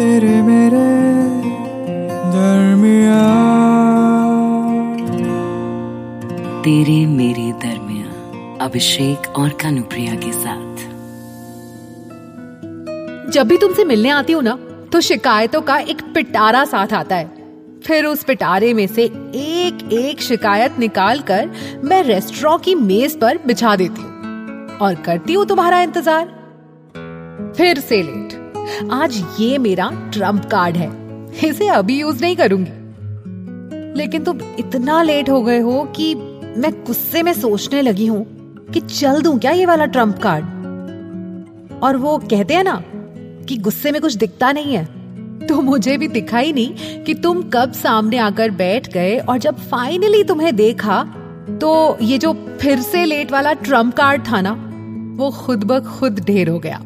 तेरे मेरे दरमिया तेरे मेरे दरमिया अभिषेक और कानुप्रिया के साथ। जब भी तुमसे मिलने आती हूँ ना तो शिकायतों का एक पिटारा साथ आता है। फिर उस पिटारे में से एक एक शिकायत निकाल कर मैं रेस्टोरेंट की मेज पर बिछा देती हूँ और करती हूँ तुम्हारा इंतज़ार। फिर से लेट। आज ये मेरा ट्रंप कार्ड है। इसे अभी यूज़ नहीं करूँगी। लेकिन तुम इतना लेट हो गए हो कि मैं गुस्से में सोचने लगी हूँ कि चल दूँ क्या ये वाला ट्रंप कार्ड? और वो कहते हैं ना कि गुस्से में कुछ दिखता नहीं है। तो मुझे भी दिखाई नहीं कि तुम कब सामने आकर बैठ गए और जब फाइनली तुम्हें देखा तो ये जो फिर से लेट वाला ट्रंप कार्ड था ना, वो खुद ब खुद ढेर हो गया।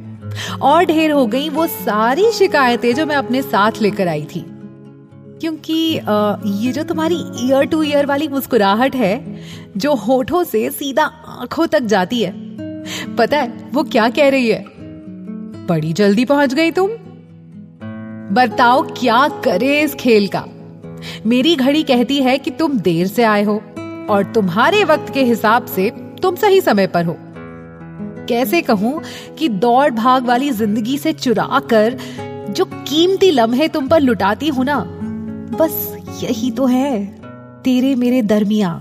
और ढेर हो गई वो सारी शिकायतें जो मैं अपने साथ लेकर आई थी। क्योंकि ये जो तुम्हारी ईयर टू ईयर वाली मुस्कुराहट है, जो होठों से सीधा आँखों तक जाती है, पता है, वो क्या कह रही है? बड़ी जल्दी पहुँच गई तुम। बताओ क्या करे इस खेल का? मेरी घड़ी कहती है कि तुम देर से आए हो, और तुम्हारे वक्त के हिसाब से तुम सही समय पर हो। कैसे कहूँ कि दौड़ भाग वाली ज़िंदगी से चुरा कर जो कीमती लम्हे तुम पर लुटाती हूँ ना, बस यही तो है, तेरे मेरे दरमिया।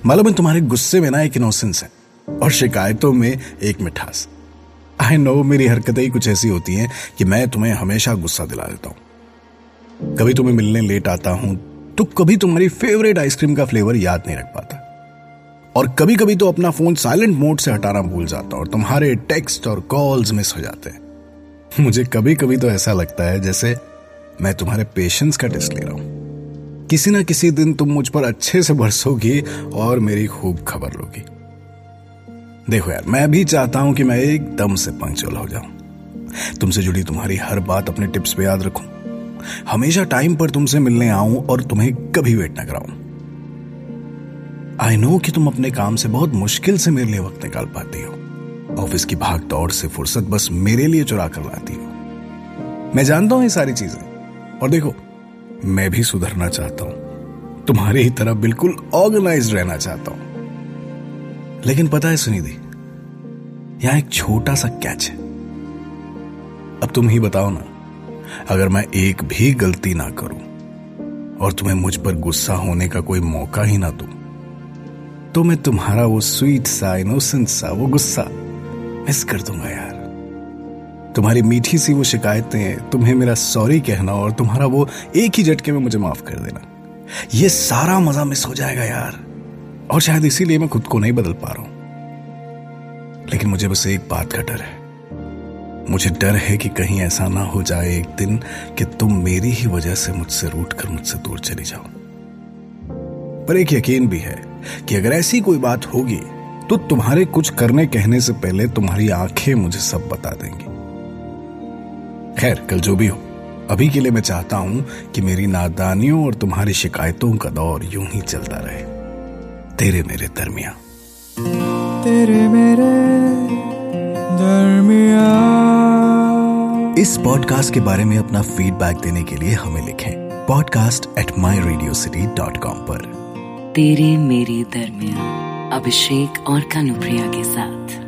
है तुम्हारे गुस्से में ना एक इनोसेंस है और शिकायतों में एक मिठास। आई नो मेरी हरकतें ही कुछ ऐसी होती हैं कि मैं तुम्हें हमेशा गुस्सा दिला देता हूँ। कभी तुम्हें मिलने लेट आता हूँ तो कभी तुम्हारी फेवरेट आइसक्रीम का फ्लेवर याद नहीं रख पाता। और कभी कभी तो अपना फ़ोन साइलेंट मोड से हटाना भूल जाता और तुम्हारे टेक्स्ट और कॉल्स मिस हो जाते हैं। मुझे कभी कभी तो ऐसा लगता है जैसे मैं तुम्हारे पेशेंस का टेस्ट ले रहा हूँ। किसी ना किसी दिन तुम मुझ पर अच्छे से बरसोगी और मेरी खूब खबर लोगी। देखो यार, मैं भी चाहता हूँ कि मैं एकदम से पंक्चुअल हो जाऊँ। तुमसे जुड़ी तुम्हारी हर बात अपने टिप्स पे याद रखूँ। हमेशा टाइम पर तुमसे मिलने आऊँ और तुम्हें कभी वेट ना कराऊं। आई नो कि तुम अपने काम से बहुत मुश्किल से मेरे लिए वक्त निकाल पाती हो। ऑफ़िस की भाग दौड़ से फुर्सत बस मेरे लिए चुरा कर लाती हो। मैं जानता हूँ ये सारी चीज़ें। और देखो, मैं भी सुधरना चाहता हूँ। तुम्हारी ही तरह बिल्कुल ऑर्गेनाइज रहना चाहता हूँ। लेकिन पता है सुनिधि, यहाँ एक छोटा सा कैच है। अब तुम ही बताओ ना, अगर मैं एक भी गलती ना करूँ और तुम्हें मुझ पर गुस्सा होने का कोई मौका ही ना दूँ तो मैं तुम्हारा वो स्वीट सा इनोसेंट सा, वो गुस्सा मिस कर दूँगा यार। तुम्हारी मीठी सी वो शिकायतें, तुम्हें मेरा सॉरी कहना और तुम्हारा वो एक ही झटके में मुझे माफ़ कर देना, ये सारा मज़ा मिस हो जाएगा यार। और शायद इसीलिए मैं खुद को नहीं बदल पा रहा हूँ। लेकिन मुझे बस एक बात का डर है। मुझे डर है कि कहीं ऐसा ना हो जाए एक दिन कि तुम मेरी ही वजह से मुझसे रूट कर मुझसे दूर चली जाओ। पर एक यकीन भी है कि अगर ऐसी कोई बात होगी तो तुम्हारे कुछ करने कहने से पहले तुम्हारी आँखें मुझे सब बता देंगी। खैर कल जो भी हो अभी के लिए मैं चाहता हूँ कि मेरी नादानियों और तुम्हारी शिकायतों का दौर यूँ ही चलता रहे। तेरे मेरे दरमिया तेरे मेरे दरमिया इस पॉडकास्ट के बारे में अपना फीडबैक देने के लिए हमें लिखें podcast at my Radio City dot com पर। तेरे मेरे दरमिया अभिषेक और कानुप्रिया के साथ।